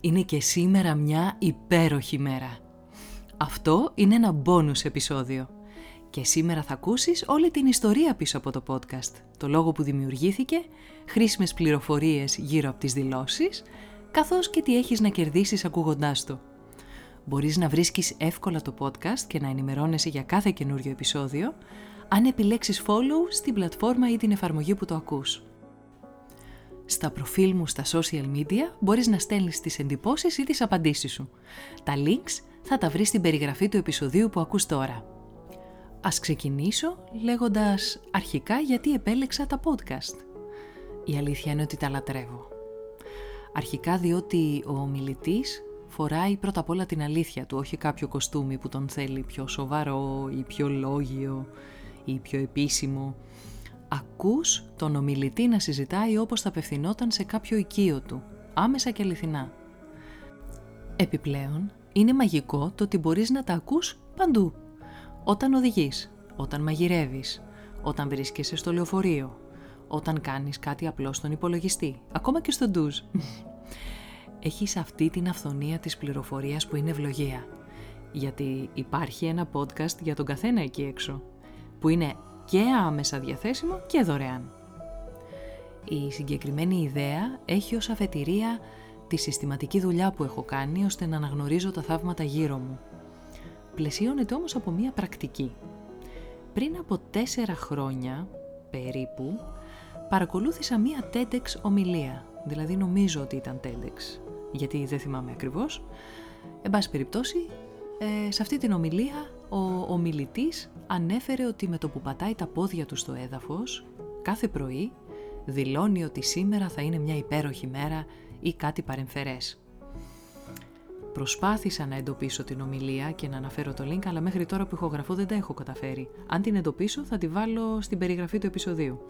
Είναι και σήμερα μια υπέροχη μέρα. Αυτό είναι ένα μπόνους επεισόδιο. Και σήμερα θα ακούσεις όλη την ιστορία πίσω από το podcast, το λόγο που δημιουργήθηκε, χρήσιμες πληροφορίες γύρω από τις δηλώσεις, καθώς και τι έχεις να κερδίσεις ακούγοντάς το. Μπορείς να βρίσκεις εύκολα το podcast και να ενημερώνεσαι για κάθε καινούριο επεισόδιο, αν επιλέξεις follow στην πλατφόρμα ή την εφαρμογή που το ακούς. Στα προφίλ μου στα social media μπορείς να στέλνεις τις εντυπώσεις ή τις απαντήσεις σου. Τα links θα τα βρεις στην περιγραφή του επεισοδίου που ακούς τώρα. Ας ξεκινήσω λέγοντας αρχικά γιατί επέλεξα τα podcast. Η αλήθεια είναι ότι τα λατρεύω. Αρχικά διότι ο ομιλητής φοράει πρώτα απ' όλα την αλήθεια του, όχι κάποιο κοστούμι που τον θέλει πιο σοβαρό ή πιο λόγιο ή πιο επίσημο ακούς τον ομιλητή να συζητάει όπως θα απευθυνόταν σε κάποιο οικείο του, άμεσα και αληθινά. Επιπλέον, είναι μαγικό το ότι μπορείς να τα ακούς παντού. Όταν οδηγείς, όταν μαγειρεύεις, όταν βρίσκεσαι στο λεωφορείο, όταν κάνεις κάτι απλό στον υπολογιστή, ακόμα και στο ντουζ. Έχεις αυτή την αυθονία της πληροφορίας που είναι ευλογία. Γιατί υπάρχει ένα podcast για τον καθένα εκεί έξω, που είναι και άμεσα διαθέσιμο και δωρεάν. Η συγκεκριμένη ιδέα έχει ως αφετηρία τη συστηματική δουλειά που έχω κάνει ώστε να αναγνωρίζω τα θαύματα γύρω μου. Πλαισιώνεται όμως από μία πρακτική. Πριν από τέσσερα χρόνια, περίπου, παρακολούθησα μία TEDx ομιλία, δηλαδή νομίζω ότι ήταν TEDx, γιατί δεν θυμάμαι ακριβώς. Εν πάση περιπτώσει, ε, σε αυτή την ομιλία ο ομιλητής ανέφερε ότι με το που πατάει τα πόδια του στο έδαφος, κάθε πρωί δηλώνει ότι σήμερα θα είναι μια υπέροχη μέρα ή κάτι παρεμφερές. Προσπάθησα να εντοπίσω την ομιλία και να αναφέρω το link, αλλά μέχρι τώρα που ηχογραφώ δεν τα έχω καταφέρει. Αν την εντοπίσω θα τη βάλω στην περιγραφή του επεισοδίου.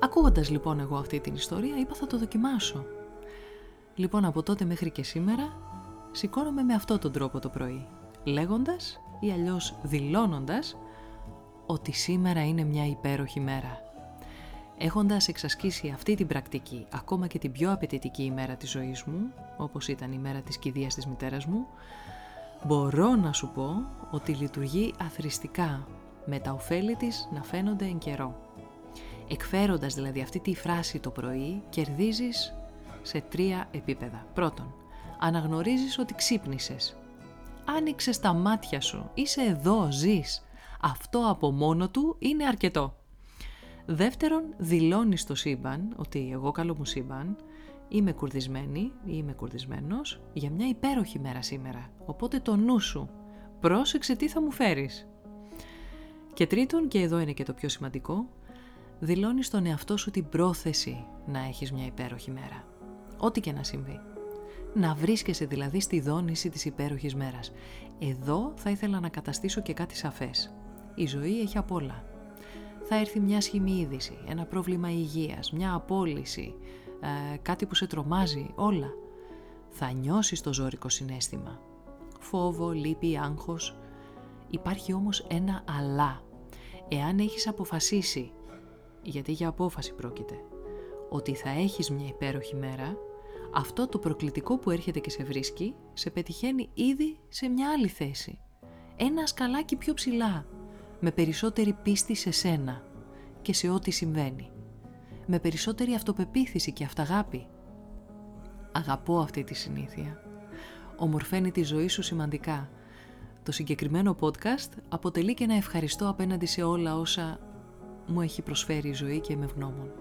Ακούγοντας λοιπόν εγώ αυτή την ιστορία, είπα θα το δοκιμάσω. Λοιπόν, από τότε μέχρι και σήμερα, σηκώνομαι με αυτόν τον τρόπο το πρωί λέγοντας ή αλλιώς δηλώνοντας ότι σήμερα είναι μια υπέροχη μέρα. Έχοντας εξασκήσει αυτή την πρακτική, ακόμα και την πιο απαιτητική ημέρα της ζωής μου, όπως ήταν η μέρα της κηδείας της μητέρας μου, μπορώ να σου πω ότι λειτουργεί αθρηστικά με τα ωφέλη της να φαίνονται εν καιρό. Εκφέροντας δηλαδή αυτή τη φράση το πρωί, κερδίζεις σε τρία επίπεδα. Πρώτον, αναγνωρίζεις ότι ξύπνησες άνοιξες τα μάτια σου, είσαι εδώ, ζεις. Αυτό από μόνο του είναι αρκετό. Δεύτερον, δηλώνεις στο σύμπαν ότι εγώ καλό μου σύμπαν, είμαι κουρδισμένη ή είμαι κουρδισμένος για μια υπέροχη μέρα σήμερα. Οπότε το νου σου, πρόσεξε τι θα μου φέρεις. Και τρίτον, και εδώ είναι και το πιο σημαντικό, δηλώνεις στον εαυτό σου την πρόθεση να έχεις μια υπέροχη μέρα. Ό,τι και να συμβεί να βρίσκεσαι δηλαδή στη δόνηση της υπέροχης μέρας. Εδώ θα ήθελα να καταστήσω και κάτι σαφές. Η ζωή έχει απ' όλα. Θα έρθει μια σχημή είδηση, ένα πρόβλημα υγείας, μια απόλυση, ε, κάτι που σε τρομάζει, όλα. Θα νιώσεις το ζώρικο συνέστημα. Φόβο, λύπη, άγχος. Υπάρχει όμως ένα αλλά. Εάν έχεις αποφασίσει, γιατί για απόφαση πρόκειται, ότι θα έχεις μια υπέροχη μέρα, αυτό το προκλητικό που έρχεται και σε βρίσκει, σε πετυχαίνει ήδη σε μια άλλη θέση. Ένα σκαλάκι πιο ψηλά, με περισσότερη πίστη σε σένα και σε ό,τι συμβαίνει. Με περισσότερη αυτοπεποίθηση και αυταγάπη. Αγαπώ αυτή τη συνήθεια. Ομορφαίνει τη ζωή σου σημαντικά. Το συγκεκριμένο podcast αποτελεί και ένα ευχαριστώ απέναντι σε όλα όσα μου έχει προσφέρει η ζωή και με ευγνώμων.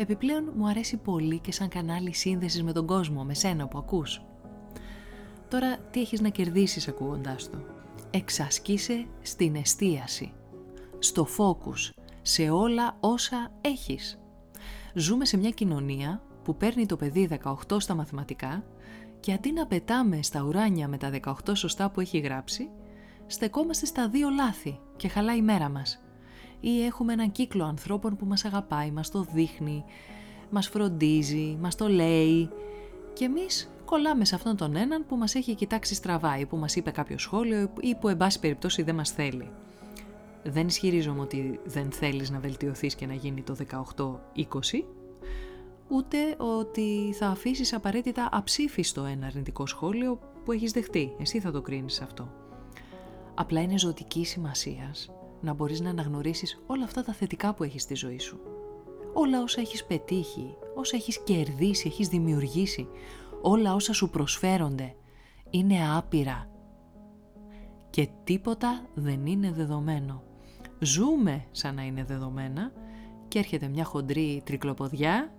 Επιπλέον μου αρέσει πολύ και σαν κανάλι σύνδεσης με τον κόσμο, με σένα που ακούς. Τώρα τι έχεις να κερδίσεις ακούγοντάς το; Εξασκείσαι στην εστίαση, στο focus, σε όλα όσα έχεις. Ζούμε σε μια κοινωνία που παίρνει το παιδί 18 στα μαθηματικά και αντί να πετάμε στα ουράνια με τα 18 σωστά που έχει γράψει, στεκόμαστε στα δύο λάθη και χαλάει η μέρα μας. Ή έχουμε έναν κύκλο ανθρώπων που μας αγαπάει, μας το δείχνει, μας φροντίζει, μας το λέει και εμείς κολλάμε σε αυτόν τον έναν που μας έχει κοιτάξει στραβά ή που μας είπε κάποιο σχόλιο ή που εν πάση περιπτώσει δεν μας θέλει. Δεν ισχυρίζομαι ότι δεν θέλεις να βελτιωθείς και να γίνει το 18-20, ούτε ότι θα αφήσεις απαραίτητα αψήφιστο ένα αρνητικό σχόλιο που έχεις δεχτεί. Εσύ θα το κρίνεις αυτό. Απλά είναι ζωτική σημασίας να μπορείς να αναγνωρίσεις όλα αυτά τα θετικά που έχεις στη ζωή σου. Όλα όσα έχεις πετύχει, όσα έχεις κερδίσει, έχεις δημιουργήσει, όλα όσα σου προσφέρονται είναι άπειρα και τίποτα δεν είναι δεδομένο. Ζούμε σαν να είναι δεδομένα και έρχεται μια χοντρή τρικλοποδιά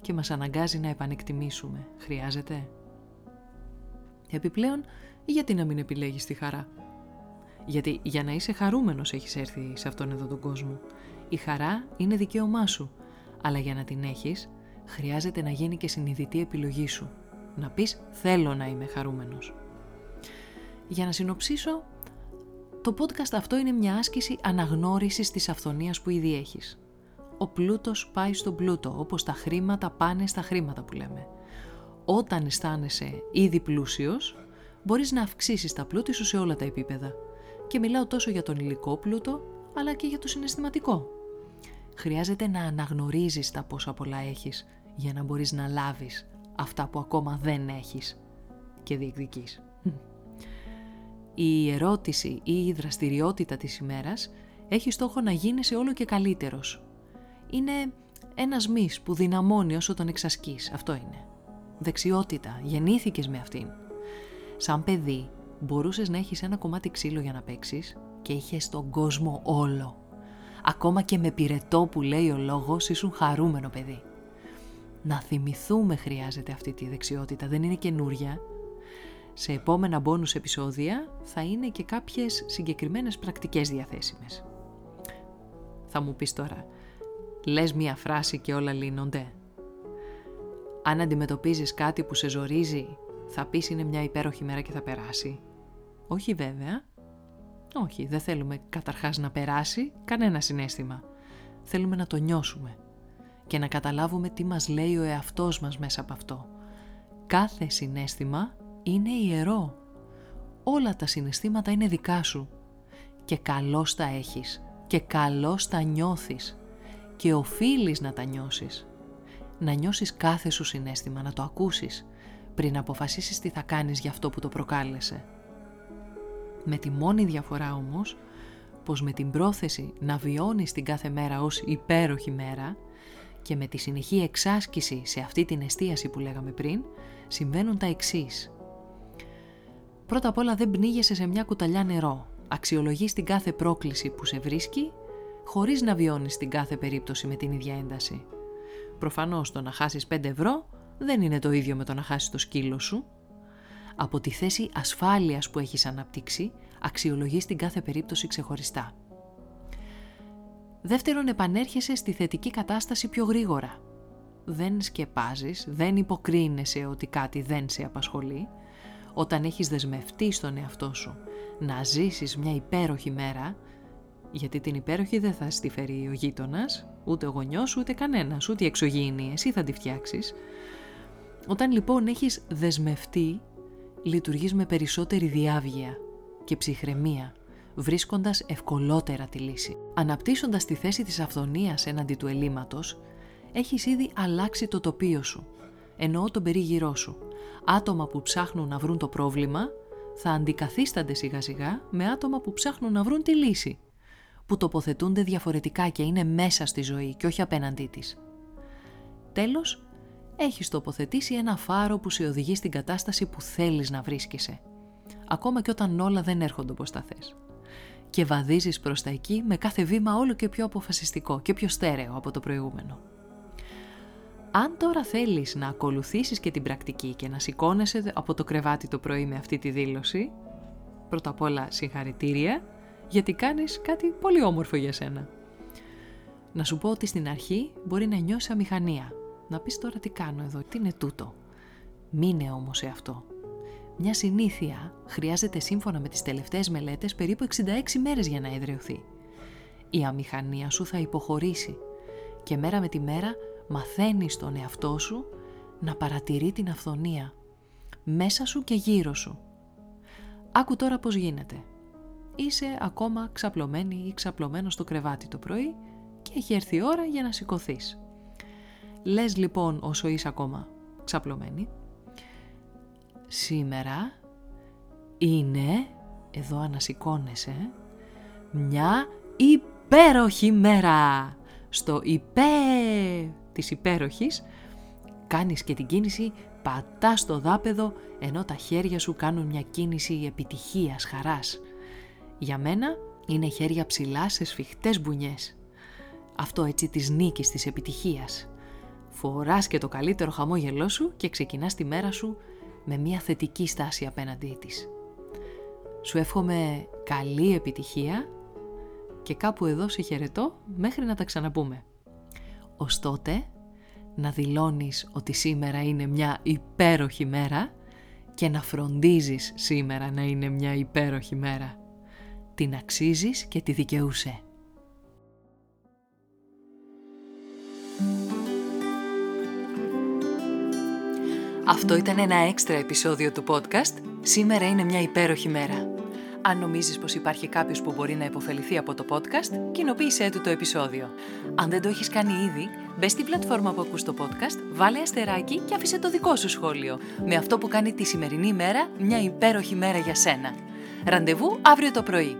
και μας αναγκάζει να επανεκτιμήσουμε. Χρειάζεται; Επιπλέον, γιατί να μην επιλέγεις τη χαρά; Γιατί για να είσαι χαρούμενος έχεις έρθει σε αυτόν εδώ τον κόσμο. Η χαρά είναι δικαίωμά σου, αλλά για να την έχεις χρειάζεται να γίνει και συνειδητή επιλογή σου. Να πεις θέλω να είμαι χαρούμενος. Για να συνοψίσω, το podcast αυτό είναι μια άσκηση αναγνώρισης της αυθονίας που ήδη έχεις ο πλούτος πάει στον πλούτο, όπως τα χρήματα πάνε στα χρήματα που λέμε. Όταν αισθάνεσαι ήδη πλούσιος, μπορείς να αυξήσεις τα πλούτη σου σε όλα τα επίπεδα. Και μιλάω τόσο για τον υλικό πλούτο, αλλά και για το συναισθηματικό. Χρειάζεται να αναγνωρίζεις τα πόσα πολλά έχεις, για να μπορείς να λάβεις αυτά που ακόμα δεν έχεις και διεκδικείς. Η ερώτηση ή η δραστηριότητα της ημέρας έχει στόχο να γίνεσαι όλο και καλύτερος, είναι ένας μυς που δυναμώνει όσο τον εξασκείς. Αυτό είναι. Δεξιότητα. Γεννήθηκες με αυτήν. Σαν παιδί μπορούσες να έχεις ένα κομμάτι ξύλο για να παίξεις και είχες τον κόσμο όλο. Ακόμα και με πυρετό που λέει ο λόγος ήσουν χαρούμενο παιδί. Να θυμηθούμε χρειάζεται αυτή τη δεξιότητα, δεν είναι καινούρια. Σε επόμενα μπόνους επεισόδια θα είναι και κάποιες συγκεκριμένες πρακτικές διαθέσιμες. Θα μου πεις τώρα, λες μία φράση και όλα λύνονται. Αν αντιμετωπίζεις κάτι που σε ζορίζει, θα πεις είναι μια υπέροχη μέρα και θα περάσει. Όχι βέβαια. Όχι, δεν θέλουμε καταρχάς να περάσει κανένα συνέστημα. Θέλουμε να το νιώσουμε και να καταλάβουμε τι μας λέει ο εαυτός μας μέσα από αυτό. Κάθε συνέστημα είναι ιερό. Όλα τα συναισθήματα είναι δικά σου και καλώς τα έχεις και καλώς τα νιώθεις και οφείλεις να τα νιώσεις. Να νιώσεις κάθε σου συνέστημα, να το ακούσεις, πριν αποφασίσεις τι θα κάνεις για αυτό που το προκάλεσε. Με τη μόνη διαφορά όμως, πως με την πρόθεση να βιώνεις την κάθε μέρα ως υπέροχη μέρα και με τη συνεχή εξάσκηση σε αυτή την εστίαση που λέγαμε πριν, συμβαίνουν τα εξής. Πρώτα απ' όλα δεν πνίγεσαι σε μια κουταλιά νερό. Αξιολογείς την κάθε πρόκληση που σε βρίσκει χωρίς να βιώνεις την κάθε περίπτωση με την ίδια ένταση. Προφανώς το να χάσεις 5 ευρώ δεν είναι το ίδιο με το να χάσεις το σκύλο σου. Από τη θέση ασφάλειας που έχεις αναπτύξει, αξιολογείς την κάθε περίπτωση ξεχωριστά. Δεύτερον, επανέρχεσαι στη θετική κατάσταση πιο γρήγορα. Δεν σκεπάζεις, δεν υποκρίνεσαι ότι κάτι δεν σε απασχολεί. Όταν έχεις δεσμευτεί στον εαυτό σου να ζήσεις μια υπέροχη μέρα, γιατί την υπέροχη δεν θα στη φέρει ο γείτονας, ούτε ο γονιός, ούτε κανένας, ούτε η εξωγήινη. Εσύ θα τη φτιάξεις. Όταν λοιπόν έχεις δεσμευτεί, λειτουργείς με περισσότερη διάβγεια και ψυχραιμία, βρίσκοντας ευκολότερα τη λύση. Αναπτύσσοντας τη θέση της αυθονίας έναντι του ελλείμματος, έχεις ήδη αλλάξει το τοπίο σου, εννοώ τον περίγυρό σου. Άτομα που ψάχνουν να βρουν το πρόβλημα θα αντικαθίστανται σιγά σιγά με άτομα που ψάχνουν να βρουν τη λύση που τοποθετούνται διαφορετικά και είναι μέσα στη ζωή και όχι απέναντί της. Τέλος, έχεις τοποθετήσει ένα φάρο που σε οδηγεί στην κατάσταση που θέλεις να βρίσκεσαι. Ακόμα και όταν όλα δεν έρχονται όπως τα θες. Και βαδίζεις προς τα εκεί με κάθε βήμα όλο και πιο αποφασιστικό και πιο στέρεο από το προηγούμενο. Αν τώρα θέλεις να ακολουθήσεις και την πρακτική και να σηκώνεσαι από το κρεβάτι το πρωί με αυτή τη δήλωση, πρώτα απ' όλα συγχαρητήρια, γιατί κάνεις κάτι πολύ όμορφο για σένα. Να σου πω ότι στην αρχή μπορεί να νιώσεις αμηχανία. Να πεις τώρα τι κάνω εδώ, τι είναι τούτο. Μείνε όμως σε αυτό. Μια συνήθεια χρειάζεται σύμφωνα με τις τελευταίες μελέτες περίπου 66 μέρες για να εδραιωθεί. Η αμηχανία σου θα υποχωρήσει και μέρα με τη μέρα μαθαίνεις τον εαυτό σου να παρατηρεί την αυθονία μέσα σου και γύρω σου. Άκου τώρα πώς γίνεται. Είσαι ακόμα ξαπλωμένη ή ξαπλωμένος στο κρεβάτι το πρωί και έχει έρθει η ώρα για να σηκωθείς. Λες λοιπόν όσο είσαι ακόμα ξαπλωμένη. Σήμερα είναι, εδώ ανασηκώνεσαι, μια υπέροχη μέρα. Στο υπέ της υπέροχης κάνεις και την κίνηση πατάς το δάπεδο ενώ τα χέρια σου κάνουν μια κίνηση επιτυχίας, χαράς. Για μένα είναι χέρια ψηλά σε σφιχτές μπουνιές. Αυτό έτσι της νίκης, της επιτυχίας. Φοράς και το καλύτερο χαμόγελό σου και ξεκινάς τη μέρα σου με μια θετική στάση απέναντί της. Σου εύχομαι καλή επιτυχία και κάπου εδώ σε χαιρετώ μέχρι να τα ξαναπούμε. Ωστότε, να δηλώνεις ότι σήμερα είναι μια υπέροχη μέρα και να φροντίζεις σήμερα να είναι μια υπέροχη μέρα. Την αξίζεις και τη δικαιούσε. Αυτό ήταν ένα έξτρα επεισόδιο του podcast «Σήμερα είναι μια υπέροχη μέρα». Αν νομίζεις πως υπάρχει κάποιος που μπορεί να υποφεληθεί από το podcast, κοινοποίησέ του το επεισόδιο. Αν δεν το έχεις κάνει ήδη, μπες στην πλατφόρμα που ακούς το podcast, βάλε αστεράκι και άφησε το δικό σου σχόλιο, με αυτό που κάνει τη σημερινή μέρα μια υπέροχη μέρα για σένα. Ραντεβού αύριο το πρωί.